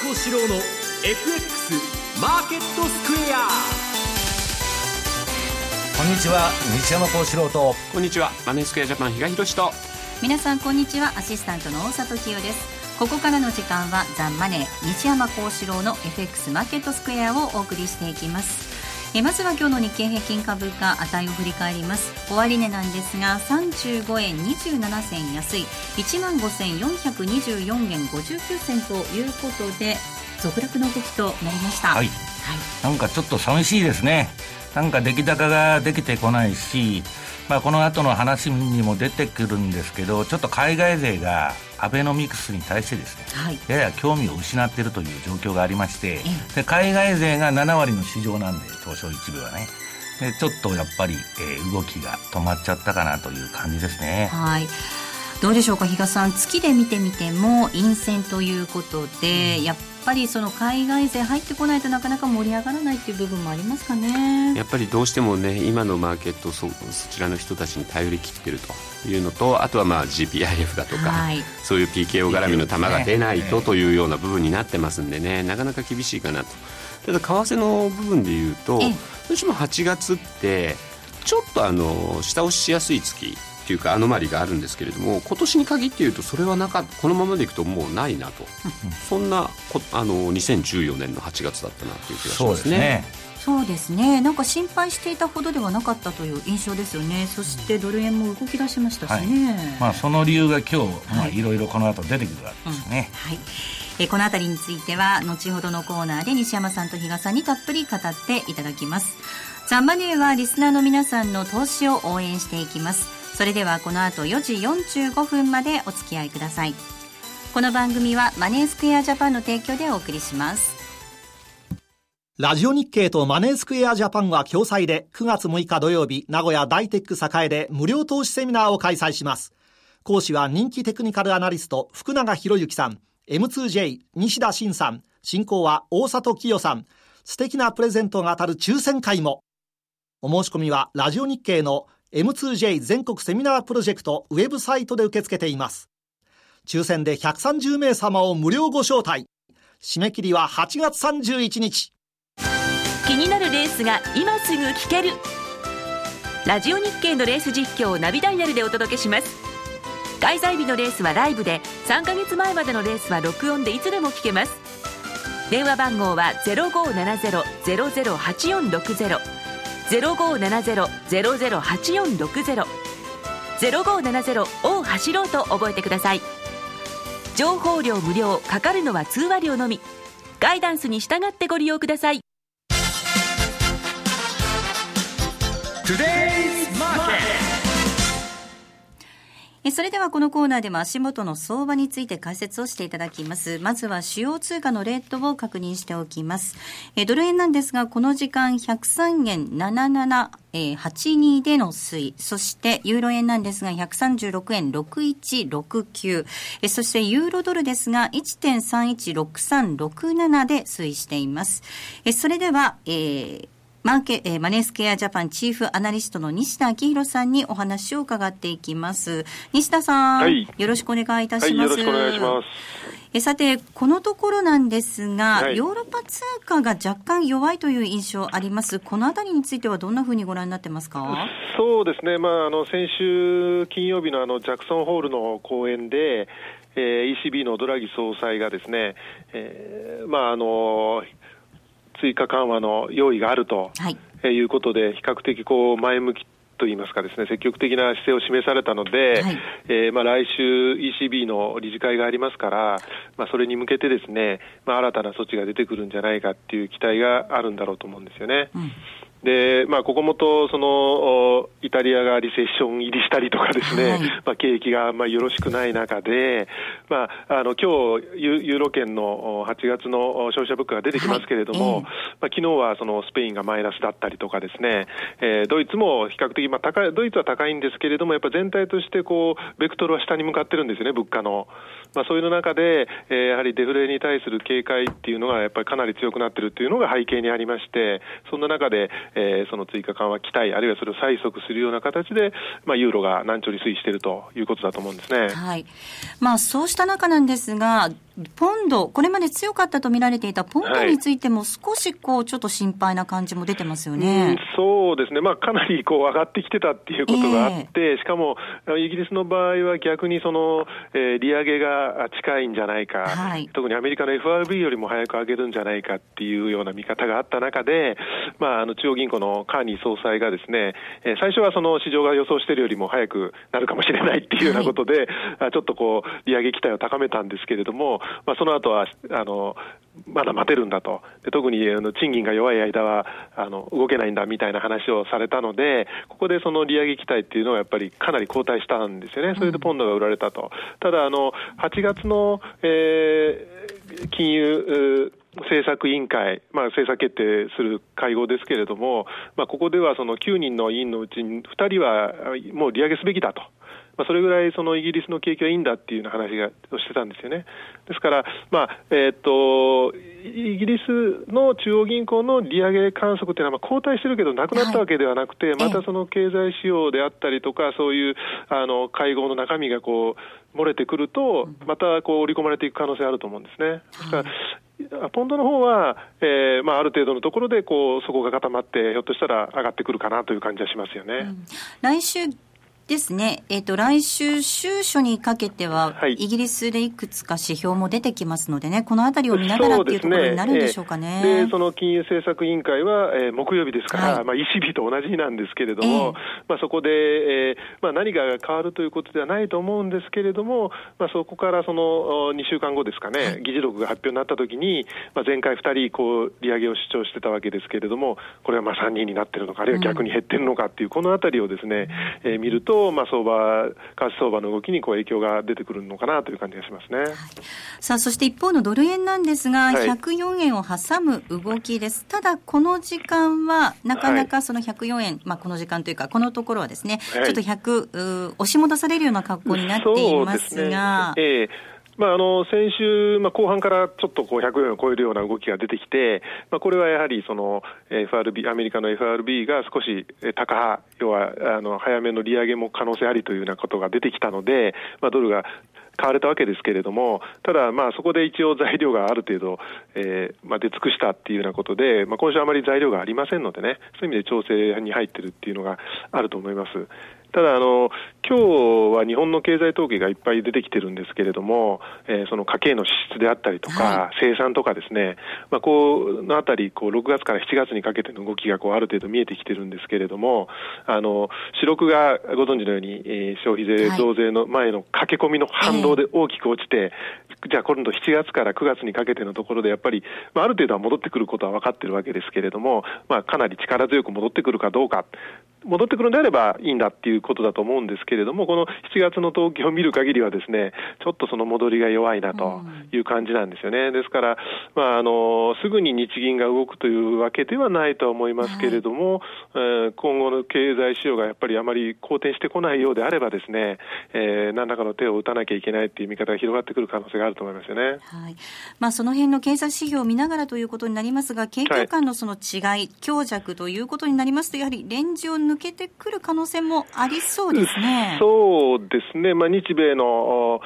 幸四郎の FX マーケットスクエア。こんにちは西山幸四郎と。こんにちはマネースクエアジャパン比嘉宏と。皆さんこんにちはアシスタントの大里清です。ここからの時間はザンマネー西山幸四郎の FX マーケットスクエアをお送りしていきますえまずは今日の日経平均株価値を振り返ります。終値なんですが35円27銭安い。1万5424円59銭ということで続落の動きとなりました。はい、はい、なんかちょっと寂しいですね。なんか出来高ができてこないしまあ、この後の話にも出てくるんですけどちょっと海外勢がアベノミクスに対してですね、はい、やや興味を失っているという状況がありましてで海外勢が7割の市場なんで東証一部はね。でちょっとやっぱり、えー、動きが止まっちゃったかなという感じですね。はい。どうでしょうか比嘉さん。月で見てみても陰線ということで、うん、やっぱりその海外勢入ってこないとなかなか盛り上がらないっていう部分もありますかね。やっぱりどうしてもね今のマーケットそそちらの人たちに頼りきってるというのとあとはまあ GPIF だとか、はい、そういう PKO 絡みの球が出ないとというような部分になってますんでねなかなか厳しいかなと。ただ為替の部分でいうとどうしても8月ってちょっとあの下押ししやすい月っていうかアノマリがあるんですけれども今年に限って言うとそれはなかこのままでいくともうないなと。そんなあの2014年の8月だったなという気がしますね。そうですね。なんか心配していたほどではなかったという印象ですよね。そしてドル円も動き出しましたしね、はい、まあ、その理由が今日、まあ、いろいろこの後出てくるわけですね、うん、はい。えこの辺りについては後ほどのコーナーで西山さんと比嘉さんにたっぷり語っていただきます。ザンマネーはリスナーの皆さんの投資を応援していきますそれではこの後4時45分までお付き合いください。この番組はマネースクエアジャパンの提供でお送りします。ラジオ日経とマネースクエアジャパンは共催で9月6日土曜日名古屋大テック栄で無料投資セミナーを開催します。講師は人気テクニカルアナリスト福永博之さん。M2J 西田慎さん。進行は大里清さん。素敵なプレゼントが当たる抽選会も。お申し込みはラジオ日経の M2J 全国セミナープロジェクトウェブサイトで受け付けています。抽選で130名様を無料ご招待。締め切りは8月31日。気になるレースが今すぐ聞ける。ラジオ日経のレース実況をナビダイヤルでお届けします。開催日のレースはライブで、3ヶ月前までのレースは録音でいつでも聞けます。電話番号は0570-008460。0570-008460 0570を走ろうと覚えてください。情報量無料かかるのは通話料のみ。ガイダンスに従ってご利用ください。Today's それではこのコーナーでも足元の相場について解説をしていただきます。まずは主要通貨のレートを確認しておきます。えドル円なんですが、この時間103円77、えー、82での推移。そしてユーロ円なんですが136円6169。えそしてユーロドルですが1.316367で推移しています。えそれでは、えーマーケ、えー、マネースケアジャパンチーフアナリストの西田明宏さんにお話を伺っていきます。西田さん、はい、よろしくお願いいたします。はい、よろしくお願いします。えさて、このところなんですが、はい、ヨーロッパ通貨が若干弱いという印象あります。このあたりについてはどんなふうにご覧になってますか？そうですね。まあ、あの、先週金曜日のあの、ジャクソンホールの講演で、えー、ECB のドラギ総裁がですね、えー、まあ、あの、追加緩和の用意があると、はい、いうことで、比較的こう前向きといいますかですね、積極的な姿勢を示されたので、はい、えー、まあ、来週 ECB の理事会がありますから、まあ、それに向けてですね、まあ、新たな措置が出てくるんじゃないかっていう期待があるんだろうと思うんですよね。うんで、まあ、ここもと、その、イタリアがリセッション入りしたりとかですね、はい、まあ、景気が、まあ、よろしくない中で、まあ、あの、今日、ユユーロ圏の8月の消費者物価が出てきますけれども、はい、まあ、昨日はそのスペインがマイナスだったりとかですね、えー、ドイツも比較的、まあ、高い、ドイツは高いんですけれども、やっぱ全体としてこう、ベクトルは下に向かってるんですよね、物価の。まあ、そういう中で、えー、やはりデフレに対する警戒っていうのが、やっぱりかなり強くなってるっていうのが背景にありまして、そんな中で、えー、その追加緩和期待、あるいはそれを催促するような形で、まあ、ユーロが難聴に推移しているということだと思うんですね。はい。まあ、そうした中なんですが、ポンド、これまで強かったと見られていたポンドについても、少しこうちょっと心配な感じも出てますよね、うん、そうですね、まあ、かなりこう上がってきてたっていうことがあって、えー、しかもイギリスの場合は逆にその、えー、利上げが近いんじゃないか、はい、特にアメリカの FRB よりも早く上げるんじゃないかっていうような見方があった中で、まあ、あの中央銀行のカーニー総裁がですね、えー、最初はその市場が予想しているよりも早くなるかもしれないっていうようなことで、はい、ちょっとこう利上げ期待を高めたんですけれども、まあ、その後はあのまだ待てるんだと、で特にあの賃金が弱い間はあの動けないんだみたいな話をされたので、ここでその利上げ期待っていうのはやっぱりかなり後退したんですよね、それでポンドが売られたと。ただあの8月の、えー、金融政策委員会、まあ、政策決定する会合ですけれども、まあ、ここではその9人の委員のうち2人はもう利上げすべきだと。まあ、それぐらいそのイギリスの景気はいいんだっていうような話がをしてたんですよね。ですから、まあえー、っとイギリスの中央銀行の利上げ観測っていうのは、後退してるけど、なくなったわけではなくて、はい、またその経済指標であったりとか、そういうあの会合の中身がこう漏れてくると、またこう織り込まれていく可能性あると思うんですね。ですからポンドの方は、えーまあ、ある程度のところでこう底が固まって、ひょっとしたら上がってくるかなという感じはしますよね。うん、来週ですね、えっ、ー、と、来週、週初にかけては、はい、イギリスでいくつか指標も出てきますのでね、このあたりを見ながらっていうところになるんでしょうかね。で、ね。えー、その金融政策委員会は、えー、木曜日ですから、はい、まあ、ECB と同じなんですけれども、えー、まあ、そこで、えーまあ、何が変わるということではないと思うんですけれども、まあ、そこからその2週間後ですかね、はい、議事録が発表になったときに、まあ、前回2人、こう、利上げを主張してたわけですけれども、これはまあ3人になってるのか、あるいは逆に減ってるのかっていう、このあたりをですね、えー、見ると、まあ、相場為替相場の動きにこう影響が出てくるのかなという感じがしますね、はい、さあそして一方のドル円なんですが、はい、104円を挟む動きです、ただこの時間はなかなかその104円、まあ、この時間というか、このところはですね、ちょっと100、押し戻されるような格好になっていますが。すね。えーまあ、あの先週、まあ、後半からちょっとこう100円を超えるような動きが出てきて、まあ、これはやはりその FRB、アメリカの FRB が少し高派、要はあの早めの利上げも可能性ありというようなことが出てきたので、まあ、ドルが買われたわけですけれども、ただ、まあ、そこで一応材料がある程度、えーまあ、出尽くしたっていうようなことで、まあ、今週あまり材料がありませんのでね、そういう意味で調整に入ってるっていうのがあると思います。ただあの、今日は日本の経済統計がいっぱい出てきてるんですけれども、えー、その家計の支出であったりとか、はい、生産とかですね、まあ、このあたり、こう6月から7月にかけての動きがこうある程度見えてきてるんですけれども、あの四六がご存知のように、えー、消費税増税の前の駆け込みの反動で大きく落ちて、じゃあ今度7月から9月にかけてのところで、やっぱり、まあ、ある程度は戻ってくることは分かってるわけですけれども、まあ、かなり力強く戻ってくるかどうか、戻ってくるんであればいいんだっていうことだと思うんですけれども、この7月の統計を見る限りはですね、ちょっとその戻りが弱いなという感じなんですよね。ですから、まあ、あの、すぐに日銀が動くというわけではないと思いますけれども、はい、えー、今後の経済指標がやっぱりあまり好転してこないようであればですね、えー、何らかの手を打たなきゃいけないっていう見方が広がってくる可能性があると思いますよね。はい。まあ、その辺の経済指標を見ながらということになりますが、景況感のその違い、はい、強弱ということになりますと、やはりレンジを抜けてくる可能性もありそうですね。そうですね。まあ、日米の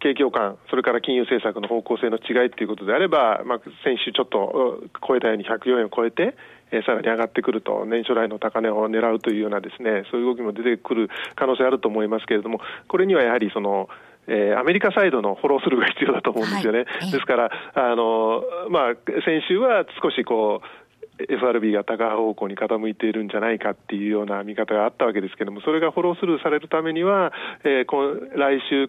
景況感、それから金融政策の方向性の違いということであれば、まあ、先週ちょっと超えたように104円を超えて、えー、さらに上がってくると、年初来の高値を狙うというようなですね、そういう動きも出てくる可能性あると思いますけれども、これにはやはりその、えー、アメリカサイドのフォロースルーが必要だと思うんですよね。はい、ですから、あの、まあ、先週は少しこう、FRB が高方向に傾いているんじゃないかっていうような見方があったわけですけれども、それがフォロースルーされるためには、えー、来週、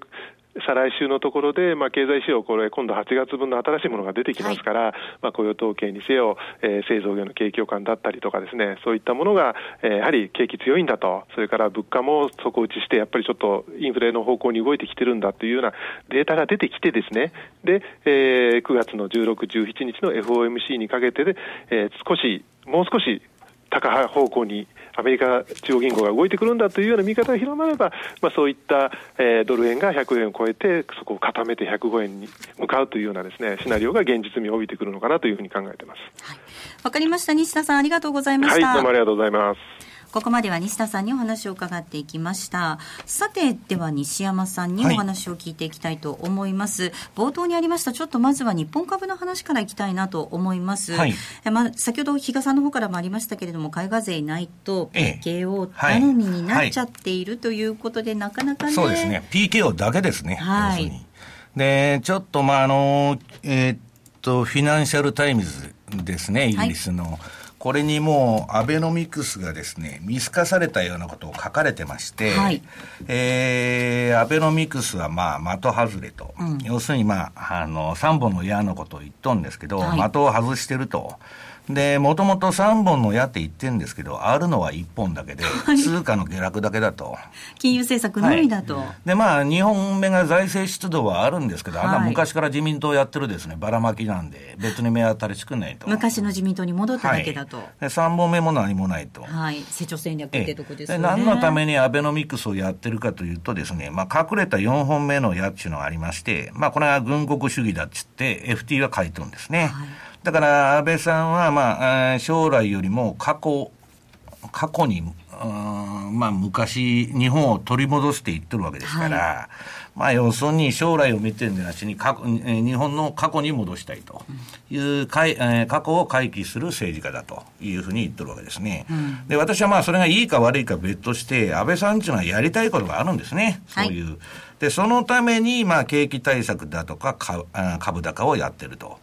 再来週のところで、まあ、経済指標、これ、今度8月分の新しいものが出てきますから、はい、まあ、雇用統計にせよ、えー、製造業の景況感だったりとかですね、そういったものが、えー、やはり景気強いんだと、それから物価も底打ちして、やっぱりちょっとインフレの方向に動いてきてるんだというようなデータが出てきてですね、で、えー、9月の16、17日の FOMC にかけてで、えー、少し、もう少し高方向にアメリカ中央銀行が動いてくるんだというような見方が広まれば、まあ、そういった、えー、ドル円が100円を超えて、そこを固めて105円に向かうというようなですね、シナリオが現実味を帯びてくるのかなというふうに考えてます。わ、はい、かりました。西田さん、ありがとうございました。はい、どうもありがとうございます。ここまでは西田さんにお話を伺っていきました。さてでは西山さんにお話を聞いていきたいと思います、はい、冒頭にありましたちょっとまずは日本株の話からいきたいなと思います、はい、まあ、先ほど比嘉さんの方からもありましたけれども海外勢ないと PKO 頼みになっちゃっている、ということで、なかなかね。そうですね。PKO だけですねはい。でちょっとまああのえー、っとフィナンシャル・タイムズですねイギリスの、はいこれにもうアベノミクスがですね、見透かされたようなことを書かれてまして、はい、えー、アベノミクスはまあ的外れと、うん、要するにまあ、あの、3本の矢のことを言っとんですけど、はい、的を外してると。で、もともと3本の矢って言ってるんですけど、あるのは1本だけで、通貨の下落だけだと。金融政策のみだと。はい、で、まあ、2本目が財政出動はあるんですけど、はい、あんな昔から自民党やってるですね、ばらまきなんで、別に目当たり作んないと。昔の自民党に戻っただけだと。はい、で3本目も何もないと。はい。成長戦略ってとこですね。何のためにアベノミクスをやってるかというとですね、まあ、隠れた4本目の矢っていうのがありまして、まあ、これは軍国主義だっつって、FT は書いてるんですね。はいだから安倍さんは、まあ、将来よりも過去、過去に、まあ、昔、日本を取り戻していってるわけですから、はい、まあ、要するに将来を見てるんでなしに過去、日本の過去に戻したいという、うん、過去を回帰する政治家だというふうに言ってるわけですね。うん、で、私はまあ、それがいいか悪いか別として、安倍さんっていうのはやりたいことがあるんですね。そういう。はいで、そのために、まあ、景気対策だとか株高をやってると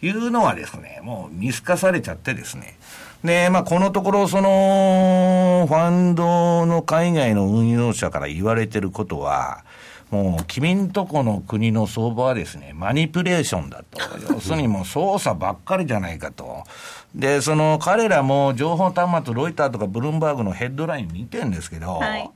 いうのはですね、もう見透かされちゃってですね。で、まあ、このところ、その、ファンドの海外の運用者から言われてることは、もう、君んとこの国の相場はですね、マニプレーションだと。要するにもう操作ばっかりじゃないかと。で、その彼らも情報端末、ロイターとかブルームバーグのヘッドライン見てるんですけど、はい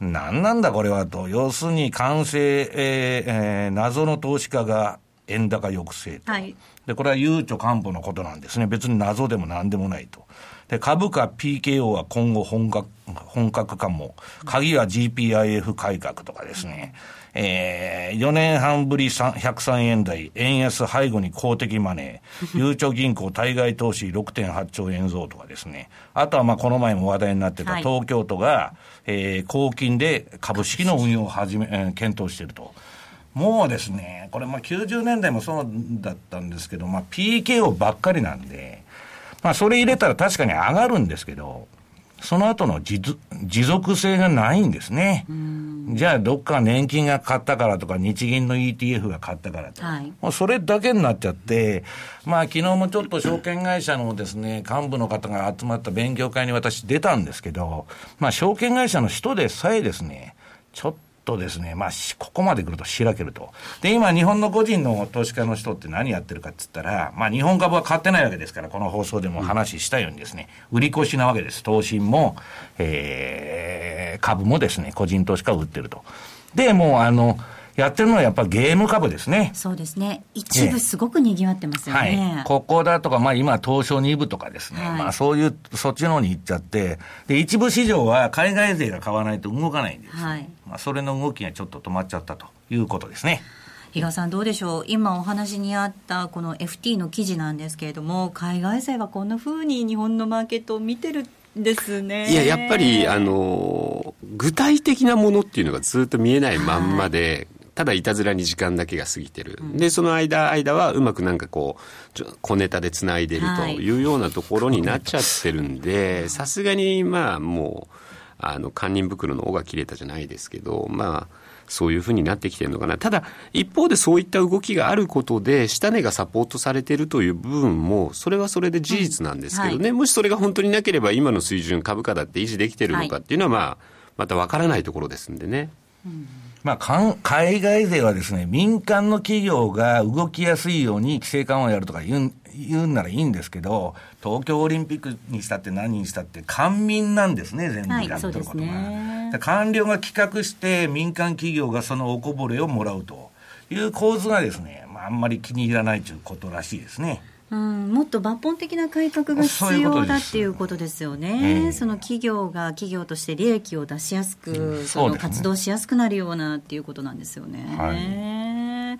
何なんだこれはと。要するに完成、えーえー、謎の投資家が円高抑制と。はい、で、これは悠長担保のことなんですね。別に謎でも何でもないと。で、株価 PKO は今後本格、本格化も。鍵は GPIF 改革とかですね。えー、4年半ぶり103円台、円安背後に公的マネー、ゆうちょ銀行対外投資6.8兆円増とかですね。あとはまあこの前も話題になってた東京都が、はい、えー、公金で株式の運用を始め、えー、検討していると。もうですね、これまあ90年代もそうだったんですけど、まあ PKO ばっかりなんで、まあそれ入れたら確かに上がるんですけど、その後の持続性がないんですね。じゃあ、どっか年金が買ったからとか、日銀の ETF が買ったからと、はい、もうそれだけになっちゃって、まあ、昨日もちょっと証券会社のですね、幹部の方が集まった勉強会に私出たんですけど、まあ、証券会社の人でさえですね、ちょっとですね、まあ、ここまで来るとしらけると。で、今、日本の個人の投資家の人って何やってるかって言ったら、まあ、日本株は買ってないわけですから、この放送でも話したようにですね、売り越しなわけです。投信も、えー、株もですね、個人投資家を売ってると。で、もう、あの、やってるのはやっぱゲーム株ですね。そうですね。一部すごく賑わってますよね。はい。ここだとか、まあ今東証2部とかですね。はい、まあそういう、そっちの方に行っちゃって、で、一部市場は海外勢が買わないと動かないんです。はい。まあそれの動きがちょっと止まっちゃったということですね。比嘉さん、どうでしょう、今お話にあったこの FT の記事なんですけれども、海外勢はこんなふうに日本のマーケットを見てるですね。いや、やっぱり、あの、具体的なものっていうのがずっと見えないまんまで、ただいたずらに時間だけが過ぎてる、うん、でその間間はうまくなんかこう小ネタでつないでるとい。うようなところになっちゃってるんでさすがにまあもうあの堪忍袋の尾が切れたじゃないですけどまあそういうふうになってきてるのかな。ただ、一方でそういった動きがあることで、下値がサポートされてるという部分も、それはそれで事実なんですけどね、うんはい、もしそれが本当になければ、今の水準、株価だって維持できてるのかっていうのは、まあ、またわからないところですんでね。うんまあ、海外勢はですね、民間の企業が動きやすいように規制緩和をやるとか言う言うんならいいんですけど、東京オリンピックにしたって何にしたって、官民なんですね、全部やってることが。はい、官僚が企画して、民間企業がそのおこぼれをもらうという構図がですね、まあ、あんまり気に入らないということらしいですね。うん、もっと抜本的な改革が必要だっていうことですよね。その企業が企業として利益を出しやすく、うん、その活動しやすくなるようなっていうことなんですよね。はい、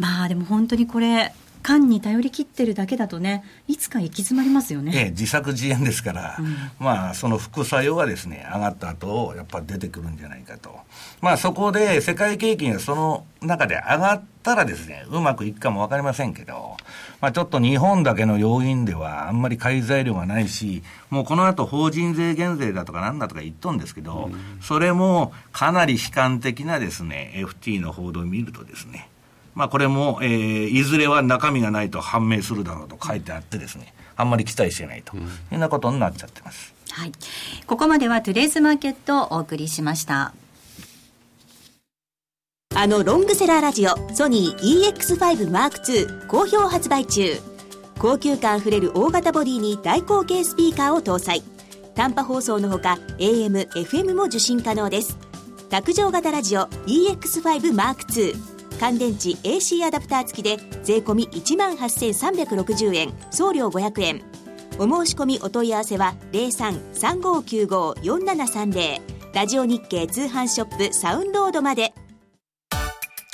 まあでも本当にこれ官に頼り切ってるだけだとね、いつか行き詰まりますよね。ええ、自作自演ですから、うん、まあ、その副作用がですね、上がった後、やっぱ出てくるんじゃないかと。まあ、そこで世界景気がその中で上がったらですね、うまくいくかもわかりませんけど、まあ、ちょっと日本だけの要因ではあんまり買い材料がないし、もうこの後法人税減税だとかなんだとか言っとんですけど、うん、それもかなり悲観的なですね、FT の報道を見るとですね、まあ、これも、えー、いずれは中身がないと判明するだろうと書いてあってですね、あんまり期待してないというようなことになっちゃってます。はい。ここまではトゥデイズマーケットをお送りしました。あのロングセラーラジオソニー EX5M2 好評発売中。高級感あふれる大型ボディに大口径スピーカーを搭載。短波放送のほか AM、FM も受信可能です。卓上型ラジオ EX5M2 乾電池 AC アダプター付きで税込1万8360円。送料500円。お申し込みお問い合わせは0335954730ラジオ日経通販ショップサウンロードまで。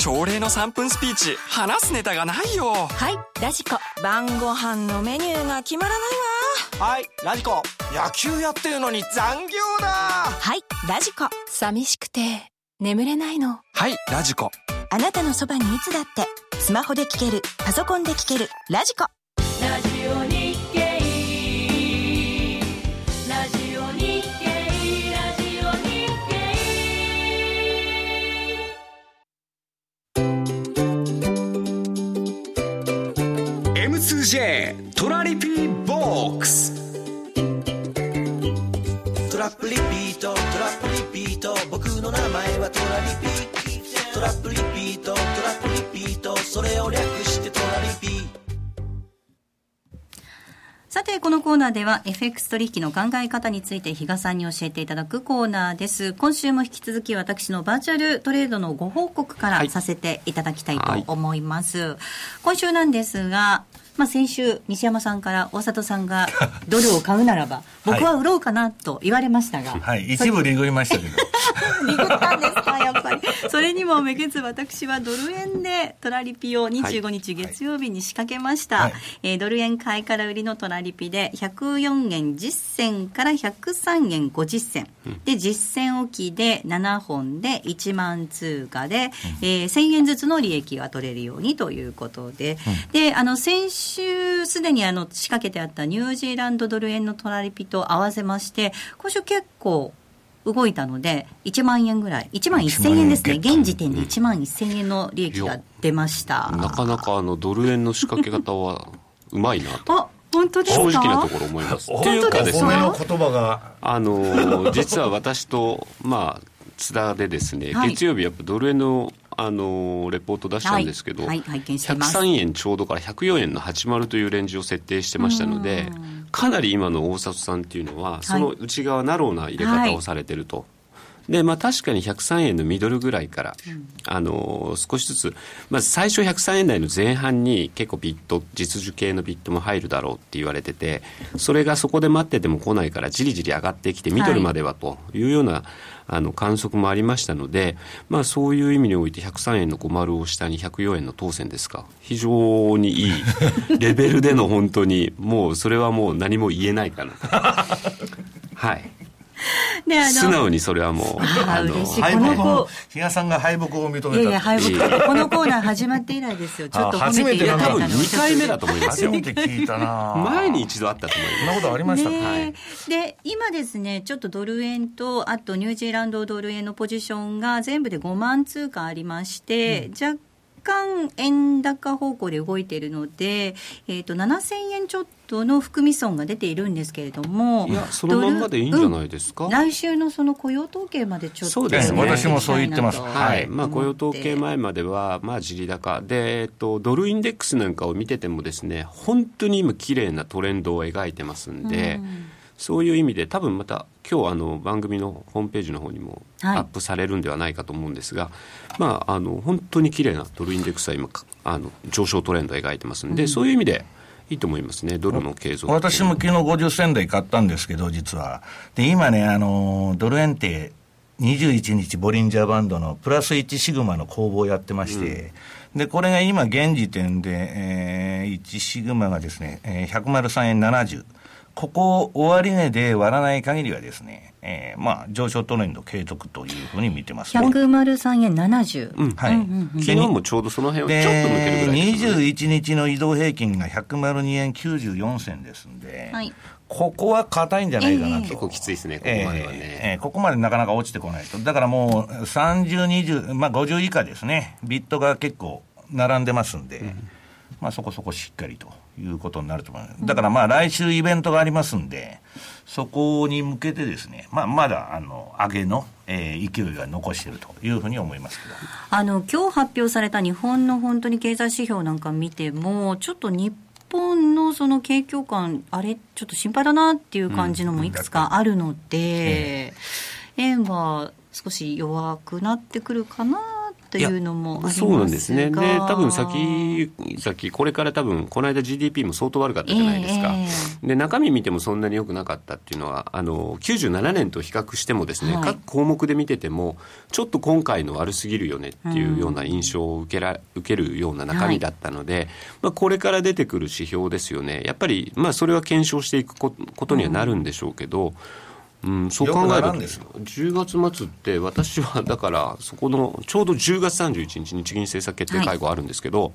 朝礼の3分スピーチ。話すネタがないよ。はい。ラジコ。晩ご飯のメニューが決まらないわ。はい。ラジコ。野球やってるのに残業だ。はい。ラジコ。寂しくて眠れないの。はい。ラジコ。あなたのそばにいつだって。スマホで聞ける。パソコンで聞ける。ラジコでは FX 取引の考え方について比嘉さんに教えていただくコーナーです。今週も引き続き私のバーチャルトレードのご報告からさせていただきたいと思います。はいはい、今週なんですが、まあ、先週、西山さんから大里さんが ドルを買うならば、僕は売ろうかなと言われましたが。はい、一部リグりましたけど。リグったんですか、やっぱり。それにもめげず、私はドル円でトラリピを25日月曜日に仕掛けました。はい、えー、ドル円買いから売りのトラリピで、104円10銭から103円50銭。うん、で、実銭置きで7本で1万通貨で、うん、えー、1000円ずつの利益が取れるようにということで、うん、で、あの、先週週すでにあの仕掛けてあったニュージーランドドル円のトラリピと合わせまして今週結構動いたので1万円ぐらい。1万1000円ですね。現時点で1万1000円の利益が出ました。なかなかあのドル円の仕掛け方はうまいなと。あ本当ですか？正直なところ思います。っていうかですね、言葉が。あの実は私とまあ津田でですね、はい、月曜日やっぱドル円のあのレポート出したんですけど、はい。はい、103円ちょうどから104円の80というレンジを設定してましたので、かなり今の大里さんっていうのは、その内側ナローな入れ方をされてると。はいでまあ、確かに103円のミドルぐらいから、うん、あの少しずつ、まず最初103円台の前半に結構ビット実需系のビットも入るだろうって言われててそれがそこで待ってても来ないからじりじり上がってきてミドルまではというような、はいあの観測もありましたので、まあ、そういう意味において103円の小丸を下に104円の当選ですか非常にいいレベルでの本当にもうそれはもう何も言えないかな。はい ね、あの素直にそれはもう、ああ嬉しい。この子、比嘉さんが敗北を認めた。いやいや、敗北。このコーナー始まって以来ですよ。ちょっと褒めていただいた多分2回目だと思いますよ。初めて聞いたな前に一度あったと思います。そんなことありましたか、はい、で、今ですね、ちょっとドル円と、あとニュージーランドドル円のポジションが全部で5万通貨ありまして、うん、若干円高方向で動いているので、えーと、7000円ちょっとの含み損が出ているんですけれども、いや、そのまんまでいいんじゃないですか、うん、来週のその雇用統計までちょっとそうですね、私もそう言ってます、はい。まあ、雇用統計前までは、まあ、地利高。で、えっと、ドルインデックスなんかを見ててもですね、本当に今、綺麗なトレンドを描いてますんで。うん。そういう意味で多分また今日あの番組のホームページの方にもアップされるんではないかと思うんですが、はい、まあ、あの本当に綺麗なドルインデックスは今あの上昇トレンドを描いてますんで、うん、そういう意味でいいと思いますね、ドルの継続。私も昨日50銭台買ったんですけど、実は。で、今ね、あの、ドル円って21日ボリンジャーバンドのプラス1シグマの攻防をやってまして、うん、で、これが今現時点で、えー、1シグマがですね、えー、103円70。ここ終値で割らない限りはですね、えー、まあ上昇トレンド継続というふうに見てます、ね。103円70。うん、はい、うんうんうん。昨日もちょうどその辺をちょっと抜けるぐらいですね。21日の移動平均が102円94銭ですんで、はい、ここは硬いんじゃないかなと。えー、結構きついですね、ここまではね。えー、えー、ここまでなかなか落ちてこないと。だからもう30、20、まあ50以下ですね。ビットが結構並んでますんで、うん、まあそこそこしっかりと。いうことになると思います。だからまあ来週イベントがありますんで、そこに向けてですね、まあまだあの上げの、えー、勢いが残しているというふうに思いますけど。あの今日発表された日本の本当に経済指標なんか見ても、ちょっと日本のその景況感、あれ、ちょっと心配だなっていう感じのもいくつかあるので、うん、円は少し弱くなってくるかなというのもそうなんですね。で、多分先、先、これから多分、この間 GDP も相当悪かったじゃないですか。えー、で、中身見てもそんなに良くなかったっていうのは、あの、97年と比較してもですね、はい、各項目で見てても、ちょっと今回の悪すぎるよねっていうような印象を受けら、受けるような中身だったので、はい、まあ、これから出てくる指標ですよね。やっぱり、まあ、それは検証していくことにはなるんでしょうけど、うんうん、そう考えると。10月末って私はだからそこのちょうど10月31日日銀政策決定会合あるんですけど、はい、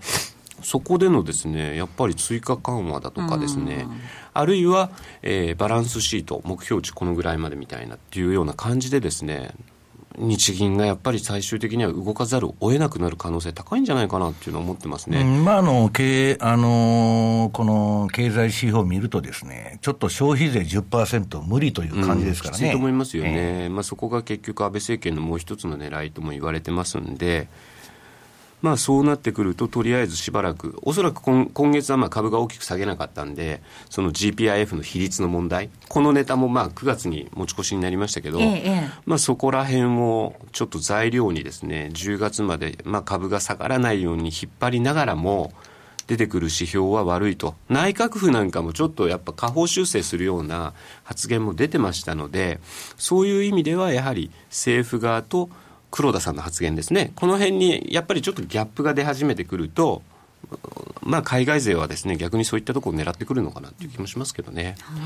そこでのですねやっぱり追加緩和だとかですねあるいは、えー、バランスシート目標値このぐらいまでみたいなっていうような感じでですね日銀がやっぱり最終的には動かざるを得なくなる可能性高いんじゃないかなっていうのは思ってますね。うん、まあ、あの、経、あの、この経済指標を見るとですね、ちょっと消費税10%無理という感じですからね。うん、きついと思いますよね。えー、まあ、そこが結局安倍政権のもう一つの狙いとも言われてますんで、まあ、そうなってくると、とりあえずしばらく、おそらく今今月はまあ株が大きく下げなかったんで、その GPIF の比率の問題、このネタもまあ9月に持ち越しになりましたけど、ええ、まあ、そこら辺をちょっと材料にですね、10月までまあ株が下がらないように引っ張りながらも、出てくる指標は悪いと、内閣府なんかもちょっとやっぱ下方修正するような発言も出てましたので、そういう意味ではやはり政府側と黒田さんの発言ですね、この辺にやっぱりちょっとギャップが出始めてくると、まあ、海外勢はですね逆にそういったところを狙ってくるのかなという気もしますけどね。はい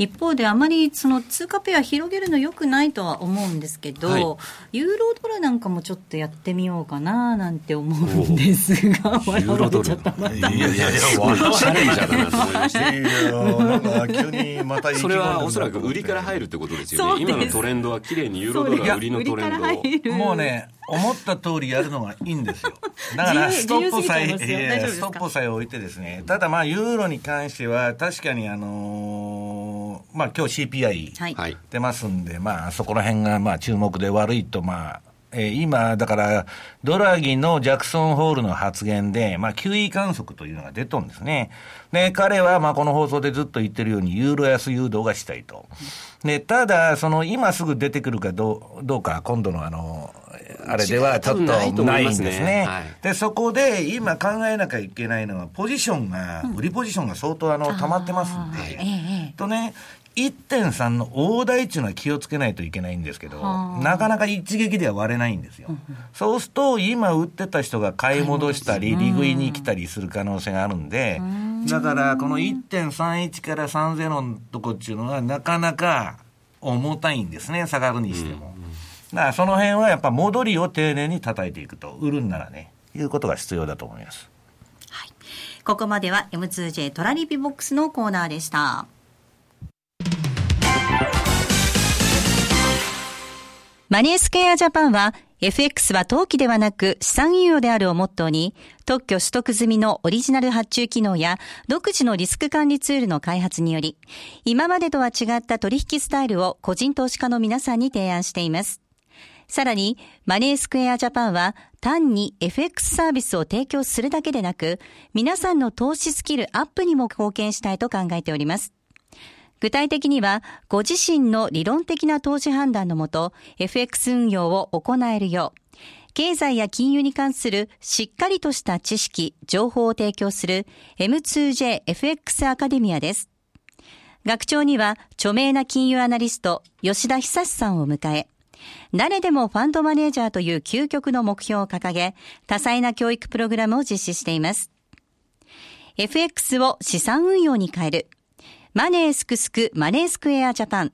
一方で、あまりその通貨ペア広げるのよくないとは思うんですけど、はい、ユーロドルなんかもちょっとやってみようかななんて思うんですが、笑われちゃったまた。いやいやいや、チャレンジャーだなと思いまして。いや急にまた それはおそらく売りから入るってことですよね。今のトレンドは綺麗にユーロドルは売りのトレンドを。もうね、思った通りやるのがいいんですよ。だからストップさえ、えー、ストップさえ置いてですね、ただまあユーロに関しては確かにあのー、まあ今日 CPI 出ますんで、はい、まあそこら辺がまあ注目で悪いとまあえー、今、だから、ドラギのジャクソンホールの発言で、まあ、QE 観測というのが出とんですね。で、彼は、まあ、この放送でずっと言ってるように、ユーロ安誘導がしたいと。で、ただ、その、今すぐ出てくるかどうどうか、今度のあの、あれではちょっとないんですね。はい、で、そこで今考えなきゃいけないのは、ポジションが、売りポジションが相当あの、溜まってますんで、とね、1.3の大台っていうのは気をつけないといけないんですけど、なかなか一撃では割れないんですよ。そうすると、今売ってた人が買い戻したり、利食いに来たりする可能性があるんで、だからこの1.31から30のとこっていうのは、なかなか重たいんですね、下がるにしても。だからその辺はやっぱ戻りを丁寧に叩いていくと、売るんならね、いうことが必要だと思います。はい。ここまでは M2J トラリピボックスのコーナーでした。マネースケアジャパンは FX は投機ではなく資産運用であるをモットーに特許取得済みのオリジナル発注機能や独自のリスク管理ツールの開発により今までとは違った取引スタイルを個人投資家の皆さんに提案しています。さらに、マネースクエアジャパンは単に FX サービスを提供するだけでなく、皆さんの投資スキルアップにも貢献したいと考えております。具体的には、ご自身の理論的な投資判断のもと、FX 運用を行えるよう、経済や金融に関するしっかりとした知識、情報を提供する M2JFX アカデミアです。学長には著名な金融アナリスト吉田久さんを迎え、誰でもファンドマネージャーという究極の目標を掲げ、多彩な教育プログラムを実施しています。FX を資産運用に変える。マネースクスクマネースクエアジャパン。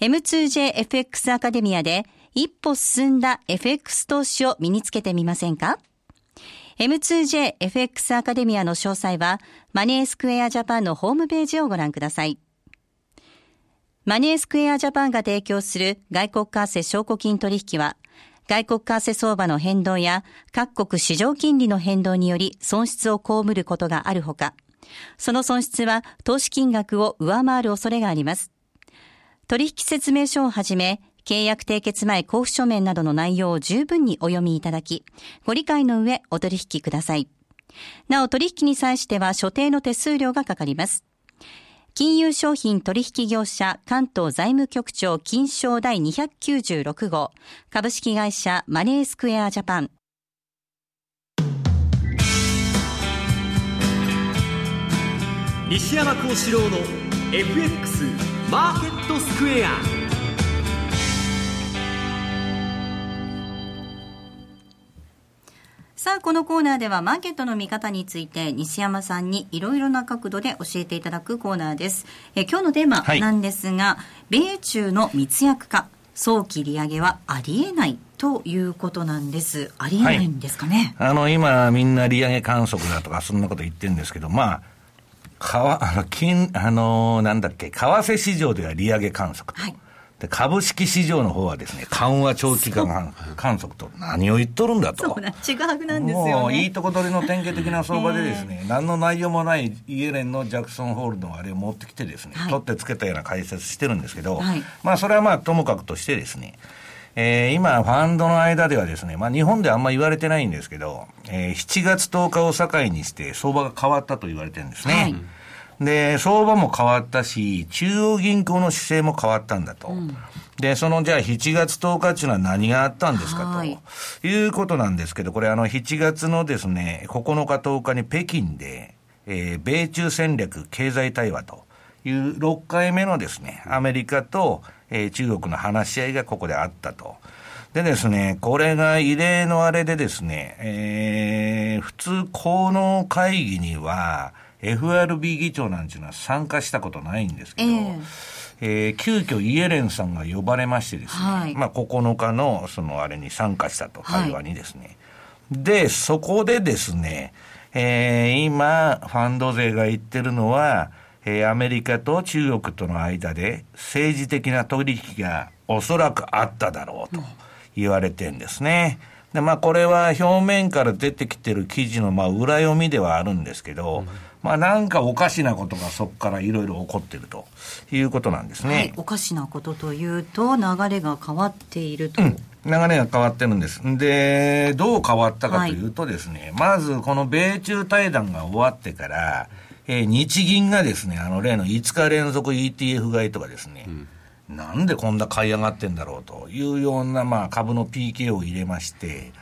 M2JFX アカデミアで一歩進んだ FX 投資を身につけてみませんか？M2JFX アカデミアの詳細はマネースクエアジャパンのホームページをご覧ください。マネースクエアジャパンが提供する外国為替証拠金取引は外国為替相場の変動や各国市場金利の変動により損失を被ることがあるほか、その損失は投資金額を上回る恐れがあります。取引説明書をはじめ、契約締結前交付書面などの内容を十分にお読みいただき、ご理解の上お取引ください。なお取引に際しては所定の手数料がかかります。金融商品取引業者関東財務局長金賞第296号。株式会社マネースクエアジャパン。西山幸四郎の FX マーケットスクエア。さあ、このコーナーではマーケットの見方について西山さんにいろいろな角度で教えていただくコーナーです。え今日のテーマなんですが、はい、米中の密約化、早期利上げはありえないということなんです。ありえないんですかね？はい、あの、今みんな利上げ観測だとかそんなこと言ってるんですけど、まあ、かわ、あの、金、あの、なんだっけ、為替市場では利上げ観測と。はいで株式市場の方はですね、緩和長期間観測と何を言っとるんだと。そうな、違うなんですよ、ね、もういいとこ取りの典型的な相場でですね、えー、何の内容もないイエレンのジャクソンホールのあれを持ってきてですね、はい、取ってつけたような解説してるんですけど、はい、まあそれはまあともかくとしてですね、えー、今、ファンドの間ではですね、まあ日本ではあんまり言われてないんですけど、えー、7月10日を境にして相場が変わったと言われてるんですね。はいで、相場も変わったし、中央銀行の姿勢も変わったんだと。うん、で、そのじゃあ7月10日っていうのは何があったんですかと、い、うことなんですけど、これあの7月のですね、9日10日に北京で、えー、米中戦略経済対話という6回目のですね、アメリカと、えー、中国の話し合いがここであったと。でですね、これが異例のあれでですね、えー、普通この会議には、FRB 議長なんていうのは参加したことないんですけど、えーえー、急遽イエレンさんが呼ばれましてですね、はい、まあ9日のそのあれに参加したと、会話にですね。はい、で、そこでですね、えー、今、ファンド勢が言ってるのは、えー、アメリカと中国との間で政治的な取引がおそらくあっただろうと言われてんですね。で、まあこれは表面から出てきてる記事のまあ裏読みではあるんですけど、うんまあなんかおかしなことがそこからいろいろ起こってるということなんですね、はい、おかしなことというと流れが変わっていると、うん、流れが変わってるんです。で、どう変わったかというとですね、はい、まずこの米中対談が終わってから、えー、日銀がですね、あの例の5日連続 ETF 買いとかですね、うん。なんでこんな買い上がってんだろうというような、まあ、株の PK を入れまして、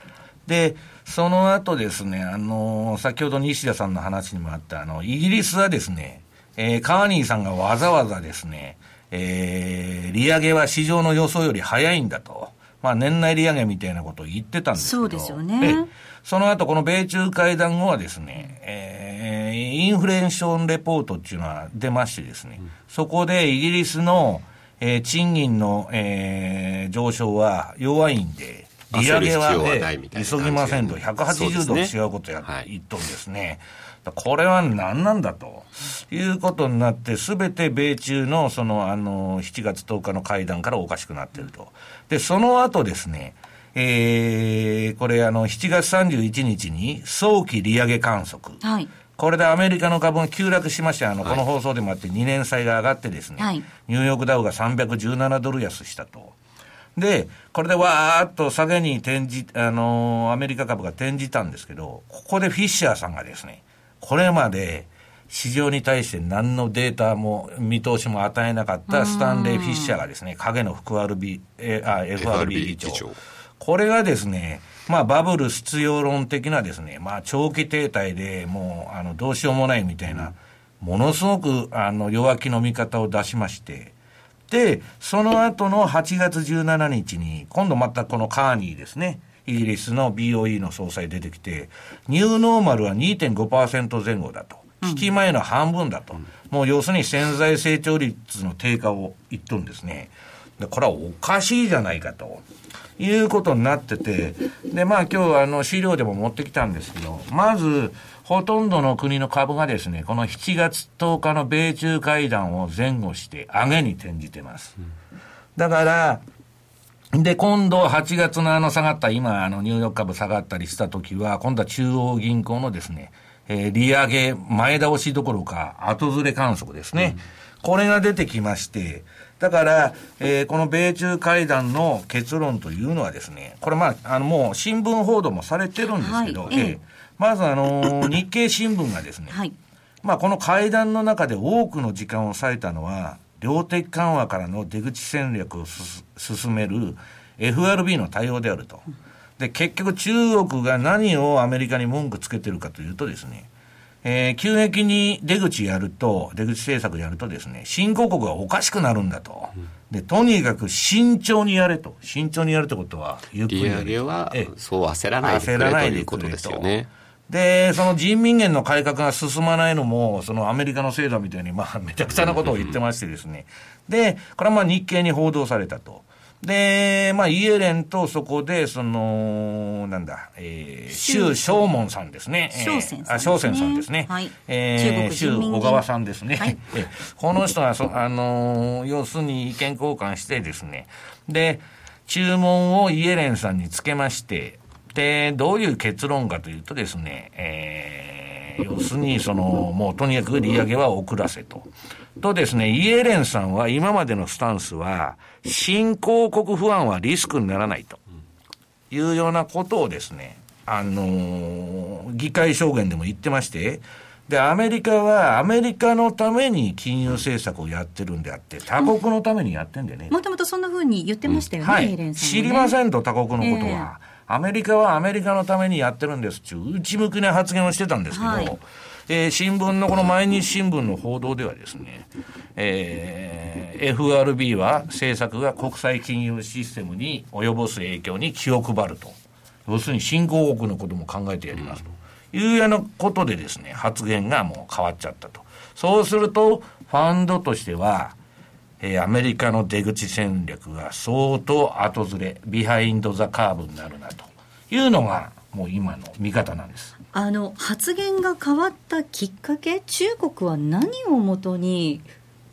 で、その後ですね、あの、先ほど西田さんの話にもあった、あの、イギリスはですね、えー、カーニーさんがわざわざですね、えー、利上げは市場の予想より早いんだと。まあ、年内利上げみたいなことを言ってたんですけど。そうですよね。その後、この米中会談後はですね、えー、インフレーションレポートっていうのは出ましてですね、うん、そこでイギリスの、えー、賃金の、えー、上昇は弱いんで、利上げは、ね、急ぎませんと、180度違うことや、ね、言っとんですね。これは何なんだということになって、すべて米中のその、あの、7月10日の会談からおかしくなってると。で、その後ですね、えー、これあの、7月31日に早期利上げ観測。はい。これでアメリカの株が急落しまして、あの、この放送でもあって2年債が上がってですね、はい、ニューヨークダウが317ドル安したと。で、これでわーっと下げに転じ、あのー、アメリカ株が転じたんですけど、ここでフィッシャーさんがですね、これまで市場に対して何のデータも見通しも与えなかったスタンレー・フィッシャーがですね、影の副 RB、えあ FRB 議長。これがですね、まあ、バブル必要論的なですね、まあ、長期停滞でもう、あの、どうしようもないみたいな、ものすごく、あの、弱気の見方を出しまして、で、その後の8月17日に、今度またこのカーニーですね、イギリスの BOE の総裁出てきて、ニューノーマルは2.5%前後だと。危機前の半分だと。もう要するに潜在成長率の低下を言っとるんですね。で、これはおかしいじゃないかと。いうことになってて、で、まあ今日あの資料でも持ってきたんですけど、まず、ほとんどの国の株がですね、この7月10日の米中会談を前後して上げに転じてます。だから、で、今度8月のあの下がった、今、あの、ニューヨーク株下がったりした時は、今度は中央銀行のですね、えー、利上げ前倒しどころか後ずれ観測ですね。うん、これが出てきまして、だから、えー、この米中会談の結論というのはですね、これまあ、あの、もう新聞報道もされてるんですけど、はい、えー、まずあの、日経新聞がですね、はい、まあ、この会談の中で多くの時間を割いたのは、量的緩和からの出口戦略を進める FRB の対応であると。で、結局中国が何をアメリカに文句つけてるかというとですね、えー、急激に出口やると、出口政策やるとですね、新興国がおかしくなるんだと。で、とにかく慎重にやれと。慎重にやるってことは、ゆっくりや利上げは、そう焦らないでくれということですよね。で、その人民元の改革が進まないのも、そのアメリカの制度みたいに、まあ、めちゃくちゃなことを言ってましてですね。で、これはまあ日経に報道されたと。で、まあ、イエレンとそこで、その、なんだ、えー、周正門さんですね。小泉さん、ね。あ、小泉さんですね。はい。えー、周小川さんですね。はい、えこの人がそ、あのー、要するに意見交換してですね。で、注文をイエレンさんにつけまして、で、どういう結論かというとですね、えー、要するに、その、もうとにかく利上げは遅らせと。とですね、イエレンさんは今までのスタンスは、新興国不安はリスクにならないというようなことをですね、あのー、議会証言でも言ってまして、で、アメリカはアメリカのために金融政策をやってるんであって、他国のためにやってんでね。もともとそんなふうに言ってましたよね、うん、はい、ね、知りませんと、他国のことは。えー、アメリカはアメリカのためにやってるんですっていう、内向きな発言をしてたんですけど、はいえー、新聞のこの毎日新聞の報道ではですね、えー、FRB は政策が国際金融システムに及ぼす影響に気を配ると。要するに新興国のことも考えてやりますと。いうようなことでですね、発言がもう変わっちゃったと。そうすると、ファンドとしては、えー、アメリカの出口戦略が相当後ずれ、 behind the curve になるなというのが、もう今の見方なんです。あの発言が変わったきっかけ、中国は何をもとに、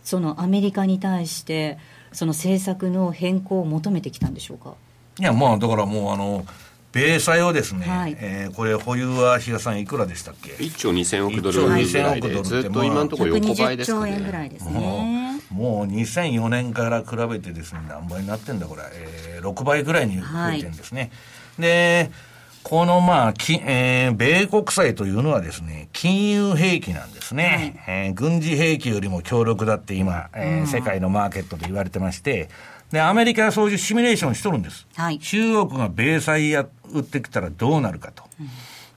そのアメリカに対して、その政策の変更を求めてきたんでしょうか？いや、まあ、だからもう、あの、米債をですね、はい、えー、これ、保有は比嘉さん、いくらでしたっけ ?1 兆2000億ドルぐらいで、ずっと今のところ横ばいですか、ね、兆円ぐらいですね。もう2004年から比べてですね、何倍になってんだ、これ、えー、6倍ぐらいに増えてるんですね。はい、で、このまあ、きえー、米国債というのはですね、金融兵器なんですね。はい、えー、軍事兵器よりも強力だって今、えー、世界のマーケットで言われてまして、で、アメリカはそういうシミュレーションしとるんです。はい、中国が米債や売ってきたらどうなるかと。うん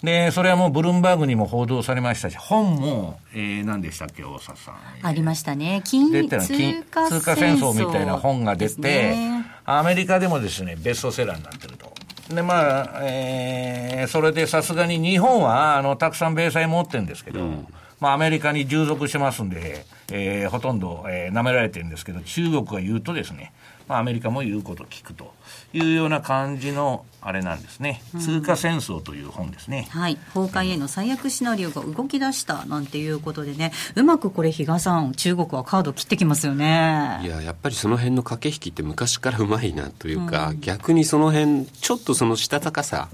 で、それはもうブルームバーグにも報道されましたし、本も、えー、何でしたっけ、大佐さん。ありましたね。金通貨通貨戦争みたいな本が出て、ね、アメリカでもですね、ベストセラーになってると。で、まあ、えー、それでさすがに日本は、あの、たくさん米債持ってるんですけど、うん、まあ、アメリカに従属してますんで、えー、ほとんど、えー、舐められてるんですけど、中国が言うとですね、まあ、アメリカも言うこと聞くというような感じのあれなんですね、通貨戦争という本ですね、はい、崩壊への最悪シナリオが動き出したなんていうことでね、うまくこれ、比嘉さん、中国はカード切ってきますよね。いや、やっぱりその辺の駆け引きって昔からうまいなというか、うん、逆にその辺ちょっとそのしたたかさ、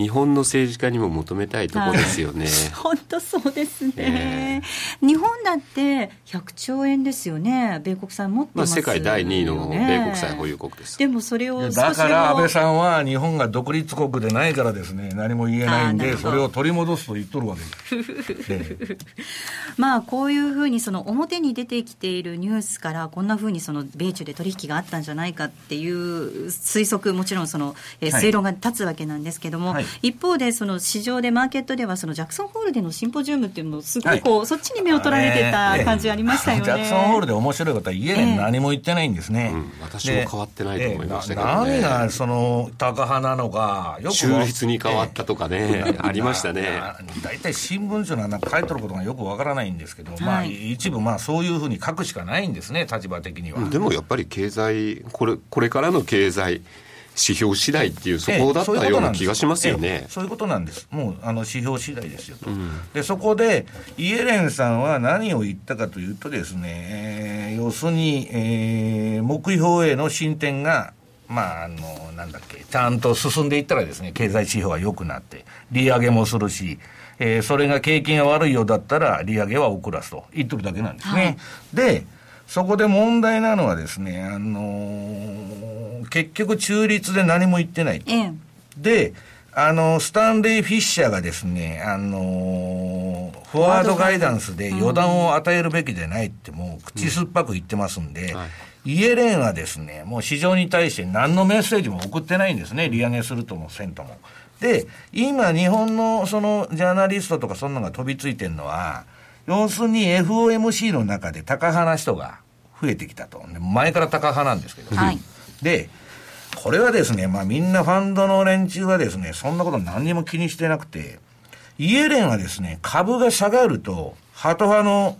日本の政治家にも求めたいところですよね。本当そうですね、えー、日本だって100兆円ですよね、米国債持ってます、ね、まあ、世界第2位の米国債保有国です。でもそれをだから安倍さんは日本が独立国でないからですね、何も言えないんで、それを取り戻すと言っとるわけです。まあこういうふうにその表に出てきているニュースからこんなふうにその米中で取引があったんじゃないかっていう推測もちろんその、えー、推論が立つわけなんですけども、はい、一方でその市場でマーケットではそのジャクソンホールでのシンポジウムっていうのもすごいこう、はい、そっちに目を取られてた感じありましたよね。ジャクソンホールで面白いことはイエレン何も言ってないんですね。えーうん、私も変わってないと思いましたけど、ね、何がその高派なのかよく中立に変わったとか。ね、えー、ありましたね。大体新聞社のなんか書いてることがよくわからないんですけど、はい、まあ一部まあそういうふうに書くしかないんですね立場的には。でもやっぱり経済これこれからの経済指標次第っていう、そこだったような気がしますよね。そういうことなんです。もうあの指標次第ですよと、うん、で、そこで、イエレンさんは何を言ったかというとですね、えー、要するに、えー、目標への進展が、まあ、あの、なんだっけ、ちゃんと進んでいったらですね、経済指標は良くなって、利上げもするし、えー、それが景気が悪いようだったら、利上げは遅らすと言ってるだけなんですね。はい、で、そこで問題なのはですね、あのー、結局中立で何も言ってない。ええ、で、あの、スタンレー・フィッシャーがですね、あのー、フォワードガイダンスで予断を与えるべきでないってもう口酸っぱく言ってますんで、うん。はい、イエレンはですね、もう市場に対して何のメッセージも送ってないんですね、利上げするともせんとも。で、今日本のそのジャーナリストとかそんなのが飛びついてるのは、要するに FOMC の中で高派な人が増えてきたと。前から高派なんですけど。はい、で、これはですね、まあみんなファンドの連中はですね、そんなこと何にも気にしてなくて、イエレンはですね、株が下がると、ハト派の、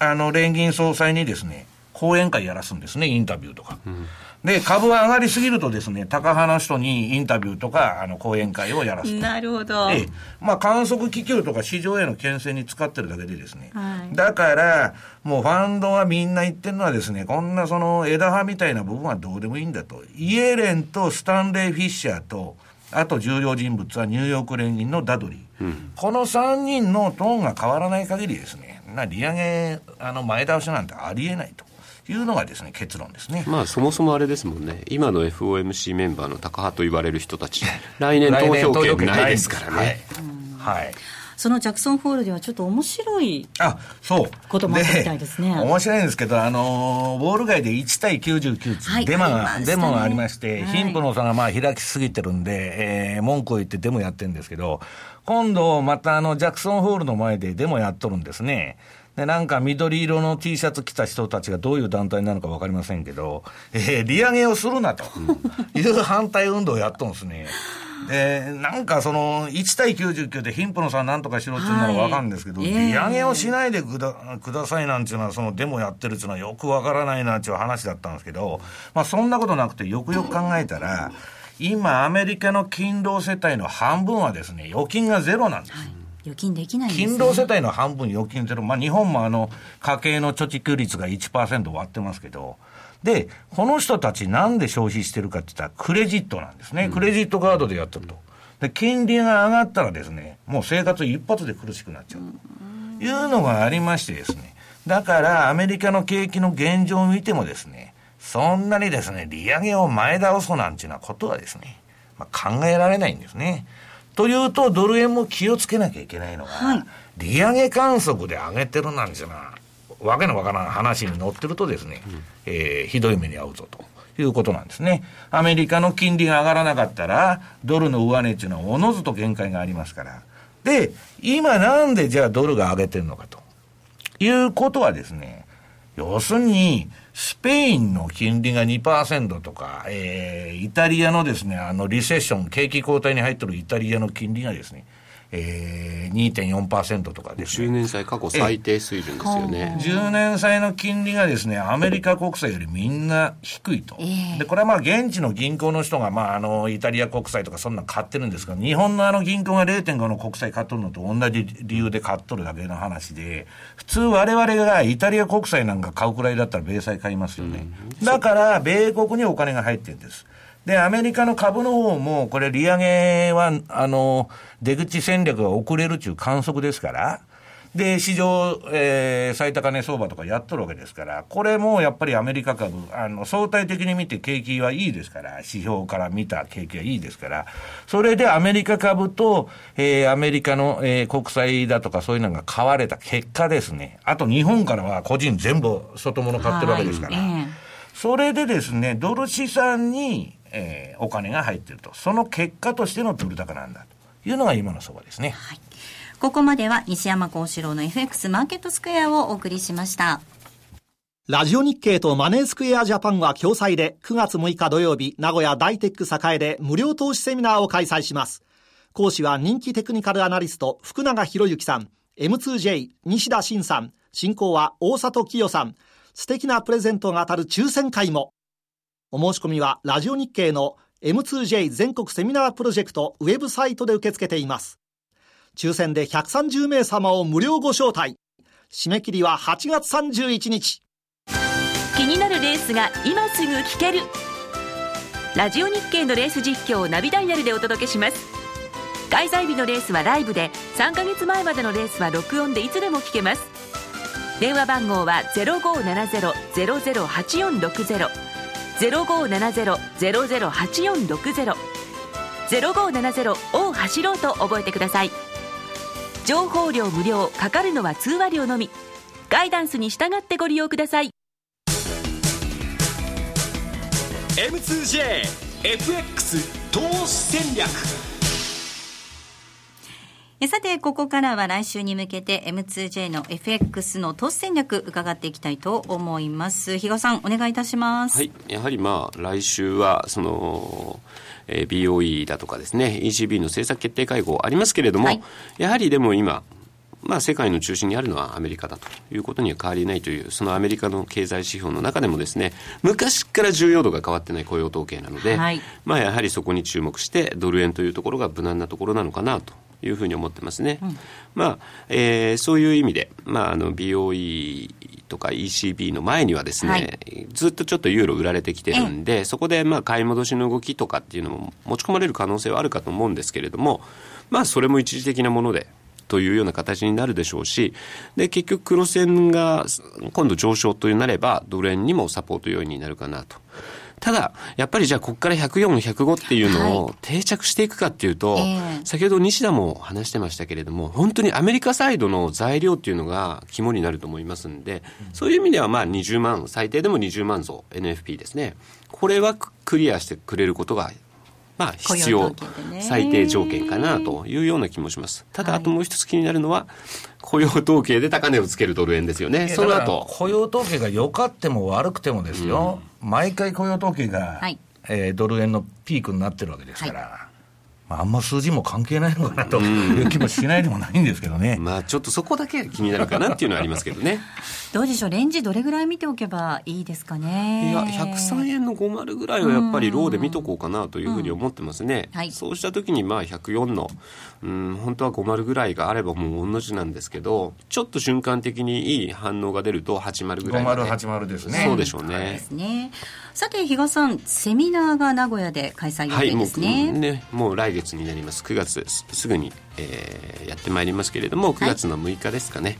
あの、連銀総裁にですね、講演会やらすんですね、インタビューとか。うんで、株が上がりすぎるとですね、高派の人にインタビューとか、あの、講演会をやらすなるほど。ええ。まあ、観測気球とか市場への牽制に使ってるだけでですね。はい、だから、もうファンドはみんな言ってるのはですね、こんなその枝葉みたいな部分はどうでもいいんだと。イエレンとスタンレー・フィッシャーと、あと重要人物はニューヨーク連銀のダドリー。うん、この3人のトーンが変わらない限りですね、な利上げ、あの、前倒しなんてありえないと。いうのがですね結論ですね。まあそもそもあれですもんね。今の FOMC メンバーの高派と言われる人たち、来年投票権ないですからね。はい。はいそのジャクソンホールではちょっと面白いあそうこともあったみたいですね。面白いんですけど、あのウォール街で1対99って、デマが、デモがありまして、はい、貧富の差がまあ開きすぎてるんで、えー、文句を言ってデモやってるんですけど、今度またあのジャクソンホールの前でデモやっとるんですね。で、なんか緑色の T シャツ着た人たちがどういう団体なのか分かりませんけど、えー、利上げをするなという反対運動をやっとんですね。で、なんかその、1対99で貧富の差なんとかしろっていうのは分かるんですけど、はい、利上げをしないでくだくださいなんていうのは、そのデモやってるっていうのはよく分からないなっていう話だったんですけど、まあそんなことなくてよくよく考えたら、今アメリカの勤労世帯の半分はですね、預金がゼロなんです。はい預金できない、ね、勤労世帯の半分預金ゼロ、まあ、日本もあの家計の貯蓄率が1%割ってますけど、で、この人たちなんで消費してるかって言ったら、クレジットなんですね。クレジットカードでやってると。で、金利が上がったらですね、もう生活一発で苦しくなっちゃう。というのがありましてですね。だから、アメリカの景気の現状を見てもですね、そんなにですね、利上げを前倒すなんていうようなことはですね、まあ、考えられないんですね。というと、ドル円も気をつけなきゃいけないのが、はい、利上げ観測で上げてるなんていうのは、わけのわからん話に乗ってるとですね、うん、えー、ひどい目に遭うぞと。いうことなんですね。アメリカの金利が上がらなかったら、ドルの上値っていうのはおのずと限界がありますから。で、今なんでじゃあドルが上げてるのかと。いうことはですね、要するに、スペインの金利が2%とか、えー、イタリアのですね、あの、リセッション、景気後退に入ってるイタリアの金利がですね、えー、2.4%とかですね。10年債過去最低水準ですよね。10年債の金利がですね、アメリカ国債よりみんな低いと。えー、で、これはまあ現地の銀行の人が、まああの、イタリア国債とかそんな買ってるんですが、日本のあの銀行が0.5の国債買っとるのと同じ理由で買っとるだけの話で、普通我々がイタリア国債なんか買うくらいだったら米債買いますよね。だから、米国にお金が入ってるんです。で、アメリカの株の方も、これ利上げは、あの、出口戦略が遅れるっていう観測ですから、で、市場、えー、最高値相場とかやっとるわけですから、これもやっぱりアメリカ株、あの、相対的に見て景気はいいですから、指標から見た景気はいいですから、それでアメリカ株と、えー、アメリカの、えー、国債だとかそういうのが買われた結果ですね、あと日本からは個人全部外物買ってるわけですから、はい。それでですね、ドル資産に、えー、お金が入ってると。その結果としてのドル高なんだというのが今の相場ですね。はいここまでは西山幸四郎の FX マーケットスクエアをお送りしました。ラジオ日経とマネースクエアジャパンは共催で9月6日土曜日、名古屋大テック栄で無料投資セミナーを開催します。講師は人気テクニカルアナリスト福永博之さん、M2J 西田慎さん、進行は大里清さん、素敵なプレゼントが当たる抽選会も。お申し込みはラジオ日経の M2J 全国セミナープロジェクトウェブサイトで受け付けています。抽選で130名様を無料ご招待。締め切りは8月31日。気になるレースが今すぐ聞ける。ラジオ日経のレース実況をナビダイヤルでお届けします。開催日のレースはライブで、3ヶ月前までのレースは録音でいつでも聞けます。電話番号は0570-008460。0570-008460 0570を走ろうと覚えてください。情報量無料かかるのは通話料のみ。ガイダンスに従ってご利用ください。M2JFX 投資戦略。さて、ここからは来週に向けて M2J の FX の投資戦略伺っていきたいと思います。比嘉さん、お願いいたします。はい。やはりまあ、来週は、その、えー、BOE だとかですね、ECB の政策決定会合ありますけれども、はい、やはりでも今、まあ、世界の中心にあるのはアメリカだということには変わりないという、そのアメリカの経済指標の中でもですね、昔から重要度が変わってない雇用統計なので、はい、まあ、やはりそこに注目して、ドル円というところが無難なところなのかなというふうに思ってますね。うん、まあ、えー、そういう意味で、まあ、あの、BOE とか ECB の前にはですね、はい、ずっとちょっとユーロ売られてきてるんで、そこでまあ買い戻しの動きとかっていうのも持ち込まれる可能性はあるかと思うんですけれども、まあそれも一時的なもので、というような形になるでしょうし、で、結局黒線が今度上昇となれば、ドル円にもサポート要因になるかなと。ただ、やっぱりじゃあ、ここから104、105っていうのを定着していくかっていうと、はいえー、先ほど西田も話してましたけれども、本当にアメリカサイドの材料っていうのが肝になると思いますんで、そういう意味ではまあ20万、最低でも20万増、NFP ですね。これはクリアしてくれることがまあ、必要、最低条件かなというような気もします。ただ、あともう一つ気になるのは、雇用統計で高値をつけるドル円ですよね。その後。雇用統計が良かっても悪くてもですよ、うん、毎回雇用統計が、はい、えー、ドル円のピークになってるわけですから。はいまあ、あんま数字も関係ないのかなという気もしないでもないんですけどね。まあ、ちょっとそこだけ気になるかなっていうのはありますけどね。どうでしょう、レンジどれぐらい見ておけばいいですかね？いや、103円の50ぐらいはやっぱりローで見とこうかなというふうに思ってますね。うんはい、そうした時に、まあ、104の、うん、本当は50ぐらいがあればもう同じなんですけど、ちょっと瞬間的にいい反応が出ると80ぐらい、ね。50、80ですね。そうでしょうね。ですね。さて、比嘉さん、セミナーが名古屋で開催予定ですね。はい、もうね、もう来月になります。9月すぐに、えー、やってまいりますけれども9月の6日ですかね、はい、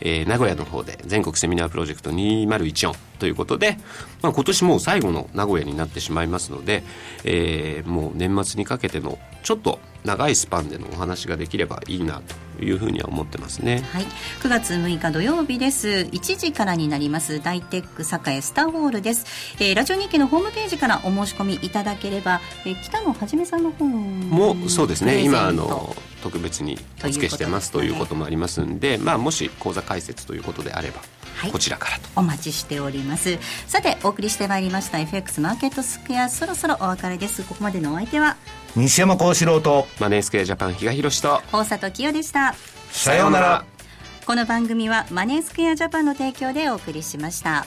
えー、名古屋の方で全国セミナープロジェクト2014ということで、まあ、今年もう最後の名古屋になってしまいますので、えー、もう年末にかけてのちょっと長いスパンでのお話ができればいいなというふうには思ってますね。はい、9月6日土曜日です。1時からになります大テック栄スターホールです。えー、ラジオ日経のホームページからお申し込みいただければ、えー、北野はじめさんの本もそうですね。今あの特別にお付けしてますということもありますんで、まあもし講座開設ということであれば。はい、こちらからと。お待ちしております。さてお送りしてまいりました FX マーケットスクエアそろそろお別れです。ここまでのお相手は西山幸四郎とマネースクエアジャパン比嘉宏と大里清でした。さようなら。この番組はマネースクエアジャパンの提供でお送りしました。